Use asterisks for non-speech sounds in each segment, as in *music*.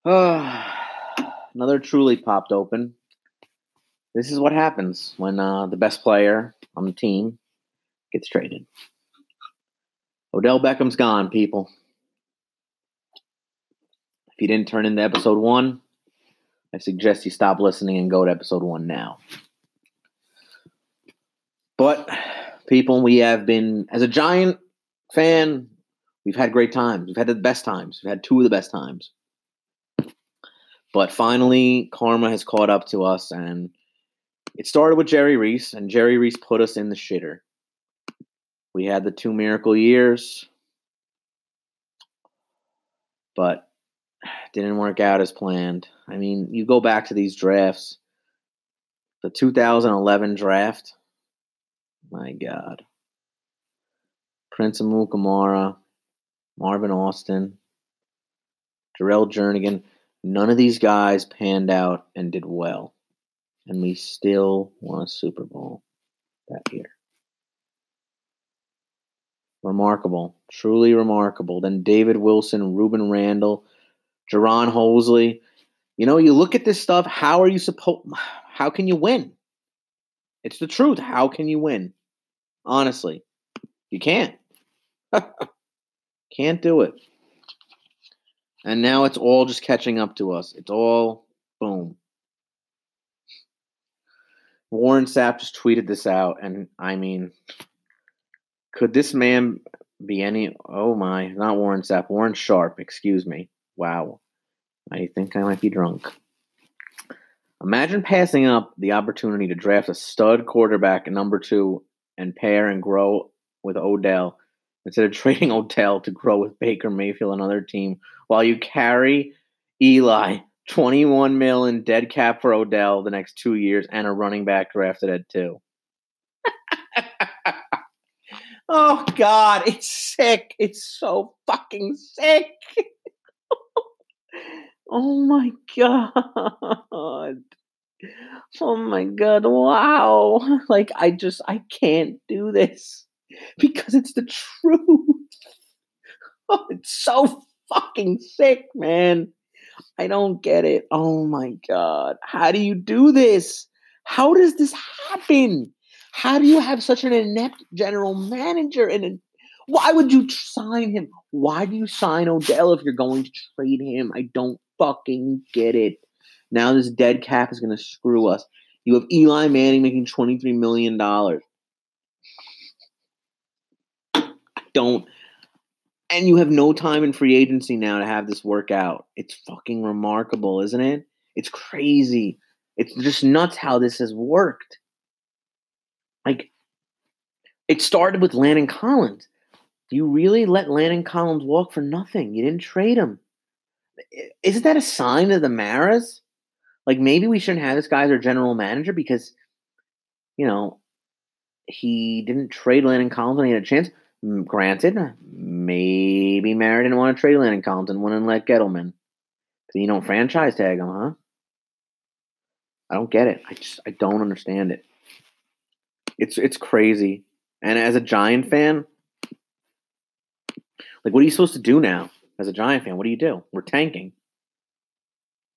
*sighs* Another truly popped open. This is what happens when uh, the best player on the team gets traded. Odell Beckham's gone, people. If you didn't turn into episode one, I suggest you stop listening and go to episode one now. But, people, we have been, as a Giant fan, we've had great times. We've had the best times. We've had two of the best times. But finally, karma has caught up to us, and it started with Jerry Reese, and Jerry Reese put us in the shitter. We had the two miracle years, but *sighs* didn't work out as planned. I mean, you go back to these drafts, the 2011 draft, my God. Prince Amukamara, Marvin Austin, Jerrel Jernigan. None of these guys panned out and did well. And we still won a Super Bowl that year. Remarkable. Truly remarkable. Then David Wilson, Rueben Randle, Jayron Hosley. You know, you look at this stuff, how are you supposed how can you win? It's the truth. How can you win? Honestly. You can't. *laughs* can't do it. And now it's all just catching up to us. It's all boom. Warren Sapp just tweeted this out, and I mean, could this man be any? Oh my, not Warren Sapp, Warren Sharp. Excuse me. Wow, I think I might be drunk. Imagine passing up the opportunity to draft a stud quarterback at number two and pair and grow with Odell instead of *laughs* trading Odell to grow with Baker Mayfield and another team while you carry Eli 21 mil in dead cap for Odell the next two years and a running back drafted at two. *laughs* oh God, it's sick. It's so fucking sick. *laughs* oh my God. Oh my God. Wow. Like, I just, I can't do this because it's the truth. *laughs* Oh, it's so fucking sick, man. I don't get it. Oh my God. How do you do this? How does this happen? How do you have such an inept general manager? And why would you sign him? Why do you sign Odell if you're going to trade him? I don't fucking get it. Now this dead cap is going to screw us. You have Eli Manning making $23 million. I don't and you have no time in free agency now to have this work out. It's fucking remarkable, isn't it? It's crazy. It's just nuts how this has worked. Like, it started with Landon Collins. You really let Landon Collins walk for nothing. You didn't trade him. Isn't that a sign of the Maras? Like, maybe we shouldn't have this guy as our general manager because, you know, he didn't trade Landon Collins when he had a chance. Granted, maybe Mara didn't want to trade Landon Collins and wouldn't let Gettleman. You don't franchise tag him, huh? I don't get it. I just I don't understand it. It's it's crazy. And as a Giant fan, like what are you supposed to do now? As a Giant fan, what do you do? We're tanking.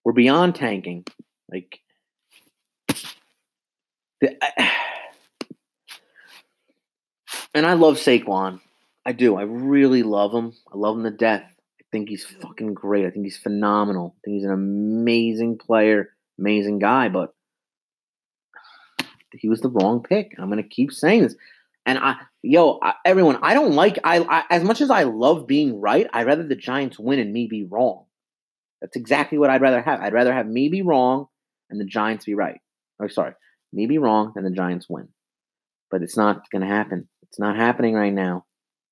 We're beyond tanking. Like the, I, and I love Saquon. I do. I really love him. I love him to death. I think he's fucking great. I think he's phenomenal. I think he's an amazing player, amazing guy, but he was the wrong pick. I'm going to keep saying this. And I, yo, I, everyone, I don't like, I, I, as much as I love being right, I'd rather the Giants win and me be wrong. That's exactly what I'd rather have. I'd rather have me be wrong and the Giants be right. Oh, sorry, me be wrong and the Giants win. But it's not going to happen. It's not happening right now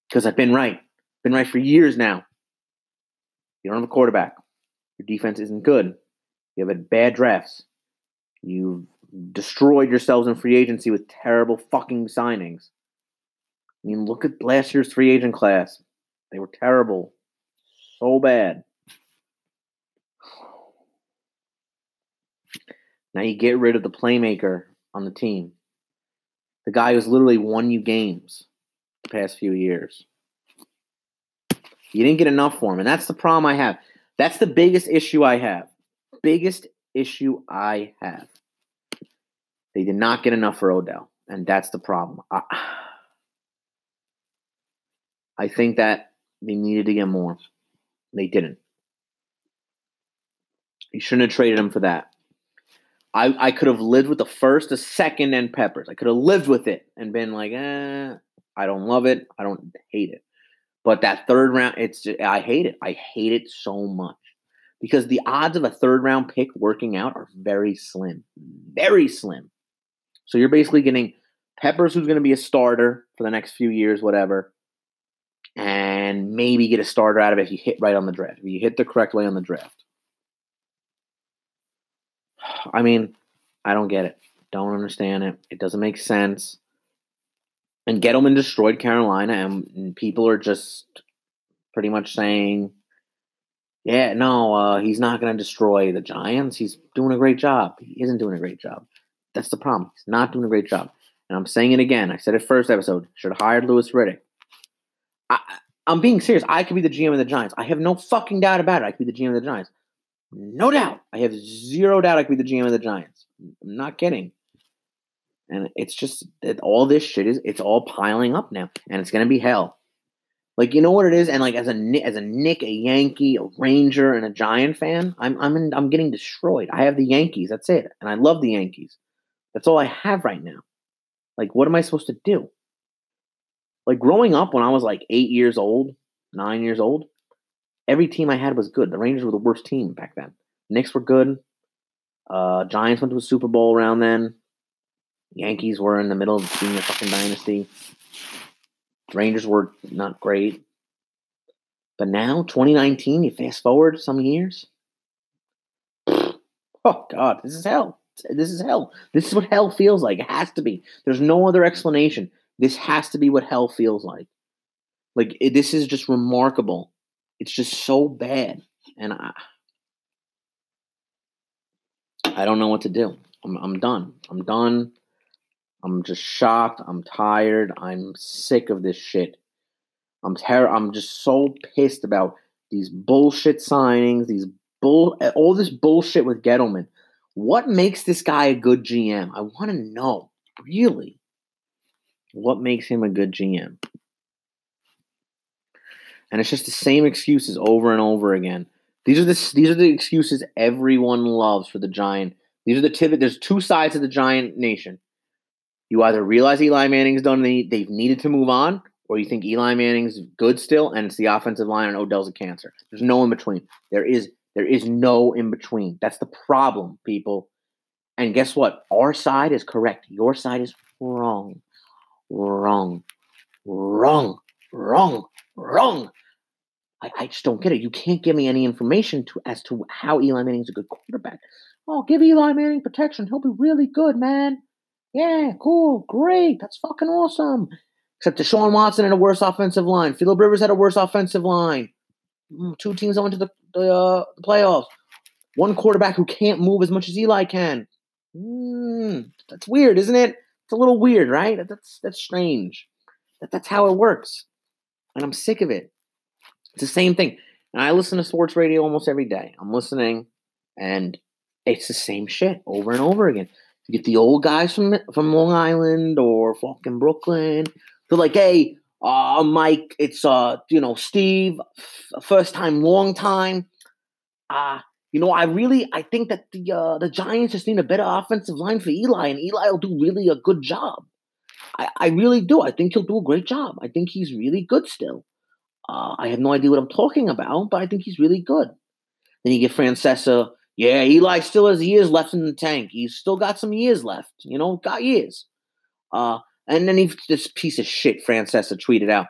because I've been right. Been right for years now. You don't have a quarterback. Your defense isn't good. You have had bad drafts. You've destroyed yourselves in free agency with terrible fucking signings. I mean, look at last year's free agent class. They were terrible. So bad. Now you get rid of the playmaker on the team. The guy who's literally won you games the past few years. You didn't get enough for him, and that's the problem I have. That's the biggest issue I have. Biggest issue I have. They did not get enough for Odell, and that's the problem. I, I think that they needed to get more. They didn't. You shouldn't have traded him for that. I, I could have lived with the first, the second, and Peppers. I could have lived with it and been like, eh, I don't love it. I don't hate it. But that third round, it's I hate it. I hate it so much because the odds of a third round pick working out are very slim, very slim. So you're basically getting Peppers, who's going to be a starter for the next few years, whatever, and maybe get a starter out of it if you hit right on the draft. If you hit the correct way on the draft. I mean, I don't get it. Don't understand it. It doesn't make sense. And Gettleman destroyed Carolina, and people are just pretty much saying, yeah, no, uh, he's not going to destroy the Giants. He's doing a great job. He isn't doing a great job. That's the problem. He's not doing a great job. And I'm saying it again. I said it first episode. Should have hired Louis Riddick. I, I'm being serious. I could be the GM of the Giants. I have no fucking doubt about it. I could be the GM of the Giants. No doubt. I have zero doubt I could be the GM of the Giants. I'm not kidding. And it's just that all this shit is it's all piling up now, and it's gonna be hell. Like you know what it is, and like as a as a Knick, a Yankee, a Ranger, and a Giant fan, I'm I'm in, I'm getting destroyed. I have the Yankees. That's it, and I love the Yankees. That's all I have right now. Like, what am I supposed to do? Like growing up when I was like eight years old, nine years old, every team I had was good. The Rangers were the worst team back then. Knicks were good. Uh, Giants went to a Super Bowl around then. Yankees were in the middle of being a fucking dynasty. Rangers were not great. But now, 2019, you fast forward some years. *sighs* Oh, God, this is hell. This is hell. This is what hell feels like. It has to be. There's no other explanation. This has to be what hell feels like. Like, it, this is just remarkable. It's just so bad. And I, I don't know what to do. I'm, I'm done. I'm done. I'm just shocked. I'm tired. I'm sick of this shit. I'm ter- I'm just so pissed about these bullshit signings, these bull all this bullshit with Gettleman. What makes this guy a good GM? I want to know, really. What makes him a good GM? And it's just the same excuses over and over again. These are the these are the excuses everyone loves for the Giant. These are the tip. There's two sides of the Giant nation. You either realize Eli Manning's done the, they've needed to move on, or you think Eli Manning's good still, and it's the offensive line and Odell's a cancer. There's no in between. There is there is no in between. That's the problem, people. And guess what? Our side is correct. Your side is wrong. Wrong. Wrong. Wrong. Wrong. I, I just don't get it. You can't give me any information to as to how Eli Manning's a good quarterback. Oh, give Eli Manning protection. He'll be really good, man. Yeah, cool, great. That's fucking awesome. Except Deshaun Watson had a worse offensive line. Philip Rivers had a worse offensive line. Mm, two teams that went to the, the, uh, the playoffs. One quarterback who can't move as much as Eli can. Mm, that's weird, isn't it? It's a little weird, right? That's that's strange. That, that's how it works. And I'm sick of it. It's the same thing. And I listen to sports radio almost every day. I'm listening, and it's the same shit over and over again. You get the old guys from from Long Island or fucking Brooklyn. They're like, hey, uh, Mike, it's uh, you know, Steve, first time, long time. Uh, you know, I really I think that the uh, the Giants just need a better offensive line for Eli, and Eli will do really a good job. I, I really do. I think he'll do a great job. I think he's really good still. Uh, I have no idea what I'm talking about, but I think he's really good. Then you get Francesa, yeah, Eli still has years left in the tank. He's still got some years left. You know, got years. Uh, and then he this piece of shit Francesa tweeted out.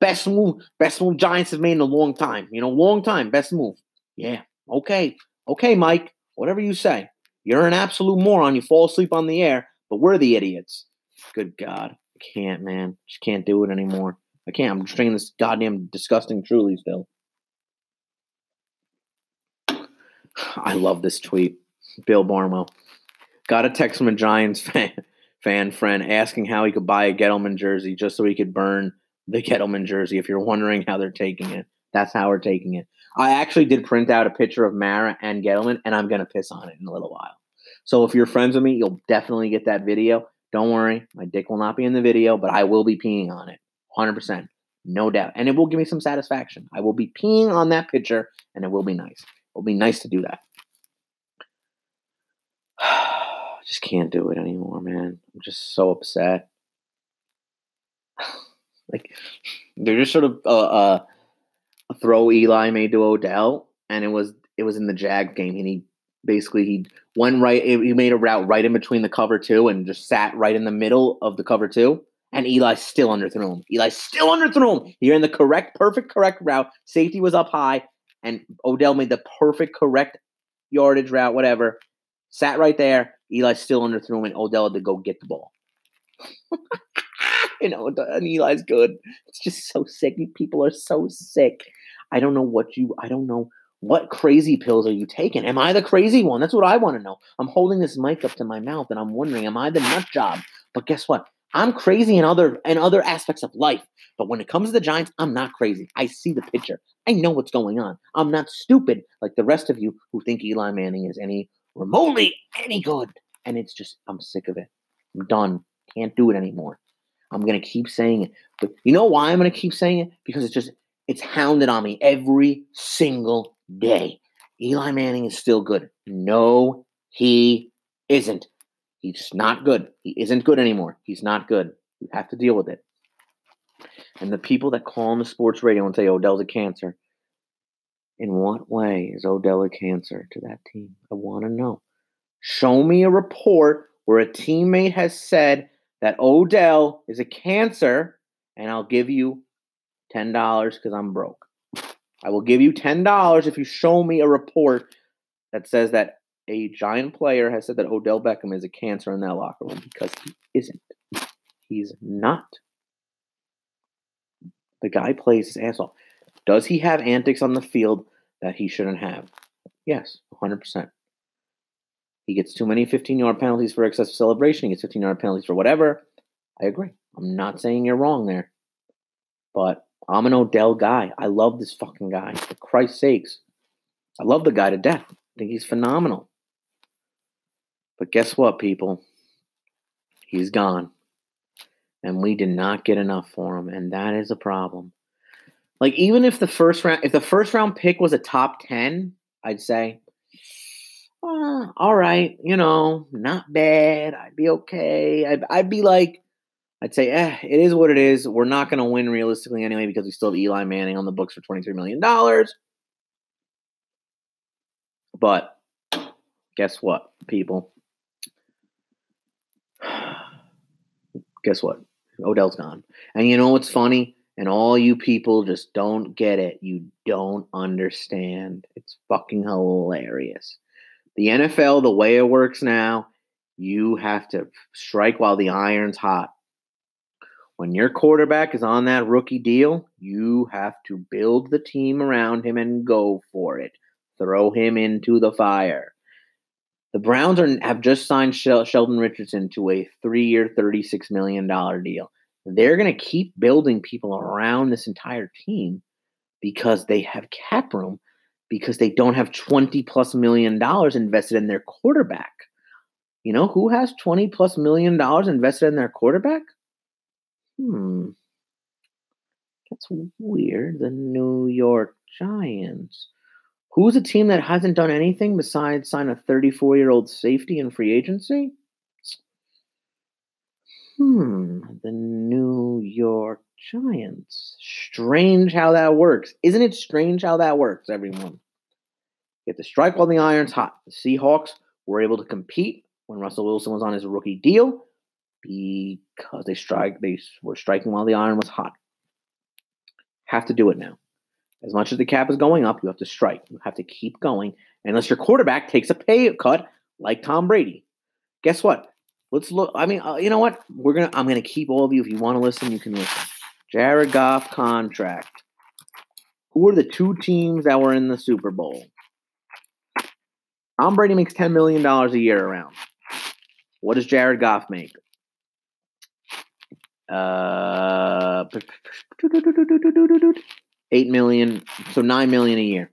Best move, best move Giants have made in a long time. You know, long time. Best move. Yeah. Okay. Okay, Mike. Whatever you say. You're an absolute moron. You fall asleep on the air, but we're the idiots. Good God. I can't, man. Just can't do it anymore. I can't. I'm just drinking this goddamn disgusting truly still. I love this tweet. Bill Barnwell got a text from a Giants *laughs* fan, fan friend asking how he could buy a Gettleman jersey just so he could burn the Gettleman jersey. If you're wondering how they're taking it, That's how we're taking it. I actually did print out a picture of Mara and Gettleman, and I'm gonna piss on it in a little while. So if you're friends with me, you'll definitely get that video. Don't worry, my dick will not be in the video, but I will be peeing on it, hundred percent, no doubt, and it will give me some satisfaction. I will be peeing on that picture, and it will be nice. It will be nice to do that. *sighs* just can't do it anymore, man. I'm just so upset. *sighs* like they're just sort of uh, uh, a throw Eli made to Odell, and it was it was in the Jag game, and he basically he went right. He made a route right in between the cover two, and just sat right in the middle of the cover two. And Eli still underthrew him. Eli still underthrew him. You're in the correct, perfect, correct route. Safety was up high, and Odell made the perfect, correct yardage route, whatever. Sat right there. Eli still underthrew him, and Odell had to go get the ball. *laughs* you know, and Eli's good. It's just so sick. People are so sick. I don't know what you. I don't know what crazy pills are you taking. Am I the crazy one? That's what I want to know. I'm holding this mic up to my mouth, and I'm wondering, am I the nut job? But guess what? I'm crazy in other in other aspects of life. But when it comes to the Giants, I'm not crazy. I see the picture. I know what's going on. I'm not stupid like the rest of you who think Eli Manning is any remotely any good. And it's just, I'm sick of it. I'm done. Can't do it anymore. I'm to keep saying it. But you know why I'm to keep saying it? Because it's just, it's hounded on me every single day. Eli Manning is still good. No, he isn't. He's not good. He isn't good anymore. He's not good. You have to deal with it. And the people that call on the sports radio and say oh, Odell's a cancer, in what way is Odell a cancer to that team? I want to know. Show me a report where a teammate has said that Odell is a cancer, and I'll give you $10 because I'm broke. I will give you $10 if you show me a report that says that a giant player has said that Odell Beckham is a cancer in that locker room because he isn't. He's not. The guy plays his ass off. Does he have antics on the field that he shouldn't have? Yes, 100%. He gets too many 15 yard penalties for excessive celebration. He gets 15 yard penalties for whatever. I agree. I'm not saying you're wrong there. But I'm an Odell guy. I love this fucking guy. For Christ's sakes. I love the guy to death. I think he's phenomenal. But guess what, people? He's gone. And we did not get enough for him. And that is a problem. Like, even if the first round if the first round pick was a top 10, I'd say, uh, all right, you know, not bad. I'd be okay. I'd, I'd be like, I'd say, eh, it is what it is. We're not going to win realistically anyway because we still have Eli Manning on the books for $23 million. But guess what, people? *sighs* guess what? Odell's gone. And you know what's funny? And all you people just don't get it. You don't understand. It's fucking hilarious. The NFL, the way it works now, you have to strike while the iron's hot. When your quarterback is on that rookie deal, you have to build the team around him and go for it. Throw him into the fire. The Browns are, have just signed Sheldon Richardson to a three year, $36 million deal. They're going to keep building people around this entire team because they have cap room because they don't have 20 plus million dollars invested in their quarterback. You know, who has 20 plus million dollars invested in their quarterback? Hmm. That's weird. The New York Giants. Who's a team that hasn't done anything besides sign a 34 year old safety in free agency? Hmm. The New York Giants. Strange how that works. Isn't it strange how that works, everyone? Get to strike while the iron's hot. The Seahawks were able to compete when Russell Wilson was on his rookie deal because they strike they were striking while the iron was hot. Have to do it now. As much as the cap is going up, you have to strike. You have to keep going unless your quarterback takes a pay cut like Tom Brady. Guess what? Let's look. I mean, uh, you know what? We're gonna. I'm gonna keep all of you. If you want to listen, you can listen. Jared Goff contract. Who are the two teams that were in the Super Bowl? Tom Brady makes $10 million a year around. What does Jared Goff make? Uh, Eight million, so nine million a year.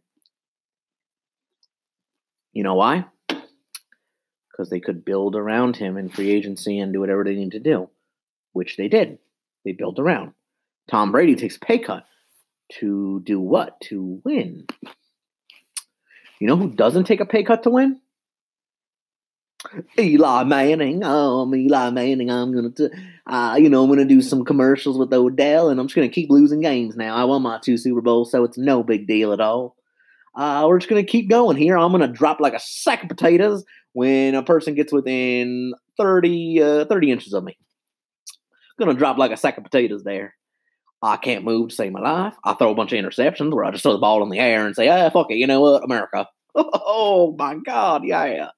You know why? Because they could build around him in free agency and do whatever they need to do, which they did. They built around. Tom Brady takes pay cut to do what? To win. You know who doesn't take a pay cut to win? Eli Manning. Oh, I'm Eli Manning. I'm gonna, uh, you know, I'm gonna do some commercials with Odell, and I'm just gonna keep losing games now. I won my two Super Bowls, so it's no big deal at all. Uh, we're just gonna keep going here. I'm gonna drop like a sack of potatoes when a person gets within 30, uh, 30 inches of me. Gonna drop like a sack of potatoes there. I can't move to save my life. I throw a bunch of interceptions where I just throw the ball in the air and say, ah, fuck it, you know what, America. *laughs* Oh my God, yeah.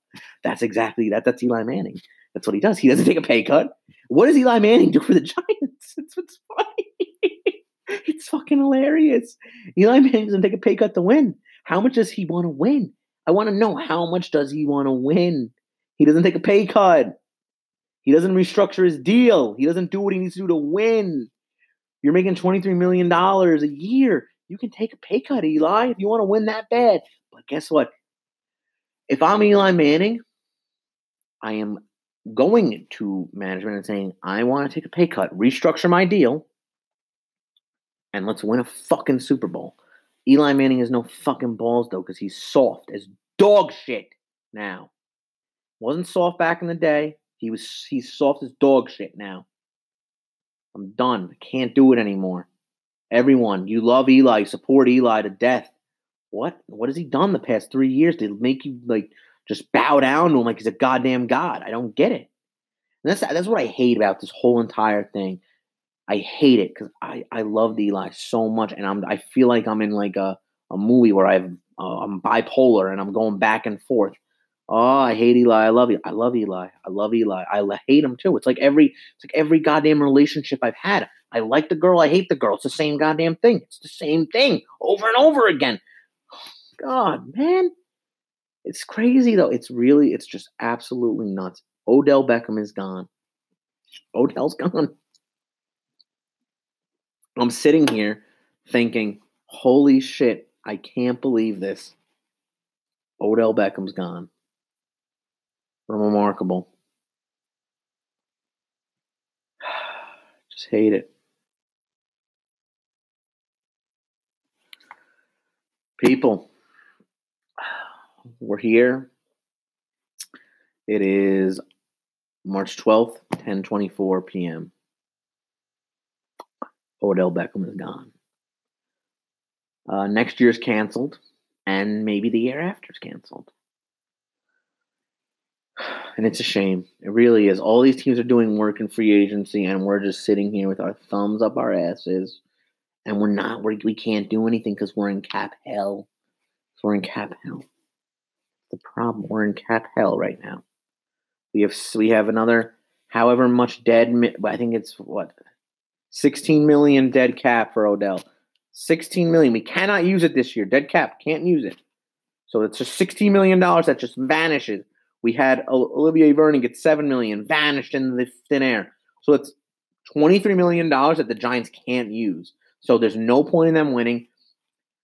That's exactly that. That's Eli Manning. That's what he does. He doesn't take a pay cut. What does Eli Manning do for the *laughs* Giants? It's what's funny. *laughs* it's fucking hilarious. Eli Manning doesn't take a pay cut to win. How much does he want to win? I want to know how much does he want to win? He doesn't take a pay cut. He doesn't restructure his deal. He doesn't do what he needs to do to win. You're making $23 million a year. You can take a pay cut, Eli, if you want to win that bad. But guess what? If I'm Eli Manning, I am going to management and saying, I want to take a pay cut, restructure my deal, and let's win a fucking Super Bowl. Eli Manning has no fucking balls though, because he's soft as dog shit now. Wasn't soft back in the day. He was he's soft as dog shit now. I'm done. I can't do it anymore. Everyone, you love Eli, support Eli to death. What? What has he done the past three years to make you like just bow down to him like he's a goddamn god? I don't get it. And that's that's what I hate about this whole entire thing. I hate it because I I love Eli so much, and I'm I feel like I'm in like a a movie where I've uh, I'm bipolar and I'm going back and forth. Oh, I hate Eli. I love you. I love Eli. I love Eli. I hate him too. It's like every it's like every goddamn relationship I've had. I like the girl. I hate the girl. It's the same goddamn thing. It's the same thing over and over again. *sighs* God, man. It's crazy though. It's really, it's just absolutely nuts. Odell Beckham is gone. Odell's *laughs* gone. I'm sitting here thinking, holy shit, I can't believe this. Odell Beckham's gone. Remarkable. *sighs* Just hate it. People, we're here. It is March 12th, 10:24 p.m. Odell Beckham is gone. Uh, next year's canceled, and maybe the year after is canceled. *sighs* And it's a shame. It really is. All these teams are doing work in free agency, and we're just sitting here with our thumbs up our asses, and we're not. We're, we can't do anything because we're in cap hell. So we're in cap hell the problem. We're in cap hell right now. We have we have another however much dead. I think it's what 16 million dead cap for Odell. 16 million. We cannot use it this year. Dead cap. Can't use it. So it's just 16 million dollars that just vanishes. We had Olivier Vernon get 7 million, vanished in the thin air. So it's 23 million dollars that the Giants can't use. So there's no point in them winning.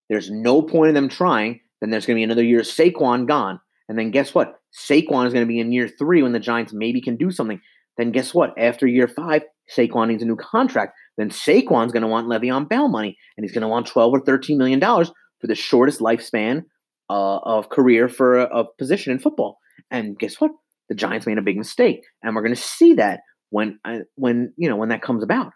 There's no point in them trying. Then there's going to be another year of Saquon gone. And then guess what? Saquon is going to be in year three when the Giants maybe can do something. Then guess what? After year five, Saquon needs a new contract. Then Saquon's going to want Le'Veon Bell money, and he's going to want 12 or 13 million dollars for the shortest lifespan uh, of career for a, a position in football. And guess what? The Giants made a big mistake, and we're going to see that when I, when you know when that comes about.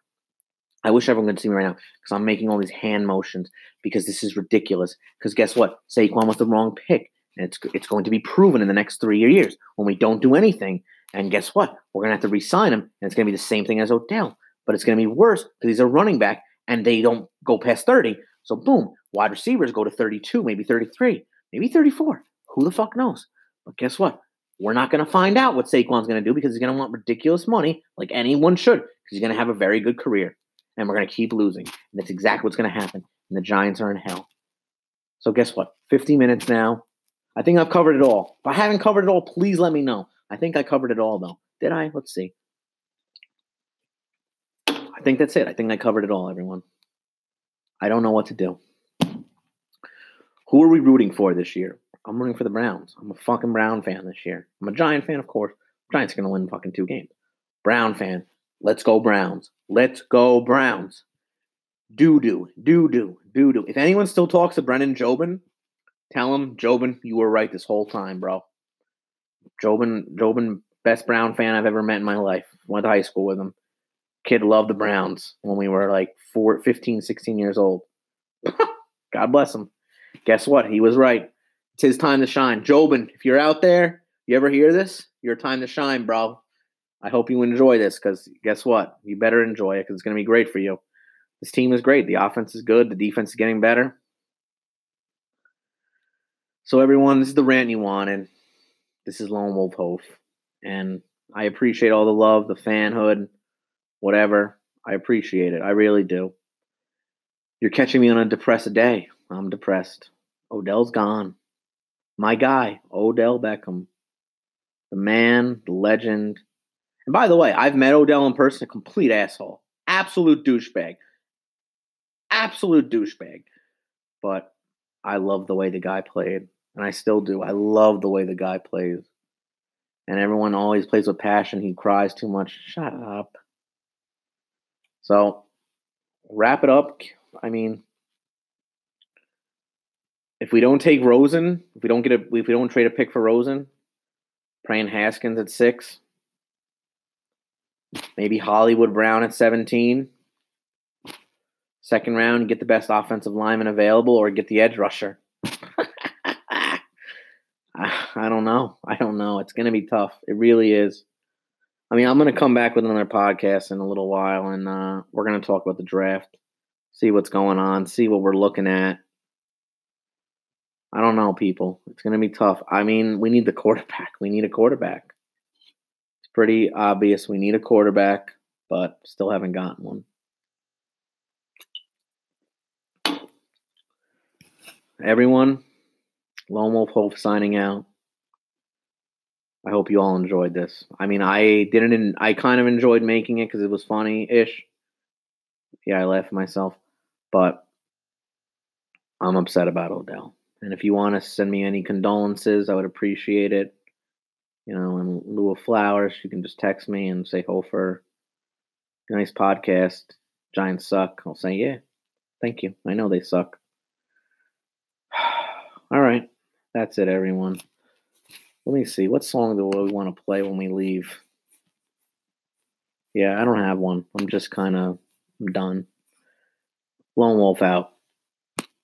I wish everyone could see me right now because I'm making all these hand motions because this is ridiculous. Because guess what? Saquon was the wrong pick. And it's, it's going to be proven in the next three years when we don't do anything. And guess what? We're going to have to re sign him. And it's going to be the same thing as Odell. But it's going to be worse because he's a running back and they don't go past 30. So, boom, wide receivers go to 32, maybe 33, maybe 34. Who the fuck knows? But guess what? We're not going to find out what Saquon's going to do because he's going to want ridiculous money, like anyone should, because he's going to have a very good career and we're going to keep losing. And that's exactly what's going to happen. And the Giants are in hell. So guess what? 50 minutes now. I think I've covered it all. If I haven't covered it all, please let me know. I think I covered it all, though. Did I? Let's see. I think that's it. I think I covered it all, everyone. I don't know what to do. Who are we rooting for this year? I'm rooting for the Browns. I'm a fucking Brown fan this year. I'm a Giant fan, of course. Giants are gonna win fucking two games. Brown fan. Let's go Browns. Let's go Browns. Doo doo, doo doo, doo doo. If anyone still talks to Brennan Jobin, tell him, Jobin, you were right this whole time, bro. Jobin, Jobin, best Brown fan I've ever met in my life. Went to high school with him. Kid loved the Browns when we were like four, 15, 16 years old. *laughs* God bless him. Guess what? He was right. It's his time to shine. Jobin, if you're out there, you ever hear this? Your time to shine, bro. I hope you enjoy this because guess what? You better enjoy it because it's going to be great for you. This team is great. The offense is good. The defense is getting better. So, everyone, this is the rant you wanted. This is Lone Wolf Hof. And I appreciate all the love, the fanhood, whatever. I appreciate it. I really do. You're catching me on a depressed day. I'm depressed. Odell's gone. My guy, Odell Beckham. The man, the legend. And by the way, I've met Odell in person, a complete asshole. Absolute douchebag. Absolute douchebag. But I love the way the guy played. And I still do. I love the way the guy plays. And everyone always plays with passion. He cries too much. Shut up. So, wrap it up. I mean, if we don't take Rosen, if we don't get a, if we don't trade a pick for Rosen, praying Haskins at six, maybe Hollywood Brown at seventeen. Second round, get the best offensive lineman available, or get the edge rusher. *laughs* I don't know. I don't know. It's going to be tough. It really is. I mean, I'm going to come back with another podcast in a little while, and uh, we're going to talk about the draft, see what's going on, see what we're looking at I don't know, people. It's going to be tough. I mean, we need the quarterback. We need a quarterback. Pretty obvious we need a quarterback, but still haven't gotten one. Everyone, Lone Wolf Hope signing out. I hope you all enjoyed this. I mean, I didn't. I kind of enjoyed making it because it was funny ish. Yeah, I laughed at myself, but I'm upset about Odell. And if you want to send me any condolences, I would appreciate it. You know, in lieu of flowers, you can just text me and say, Hofer, nice podcast. Giants suck. I'll say, yeah, thank you. I know they suck. *sighs* All right. That's it, everyone. Let me see. What song do we want to play when we leave? Yeah, I don't have one. I'm just kind of done. Lone Wolf out.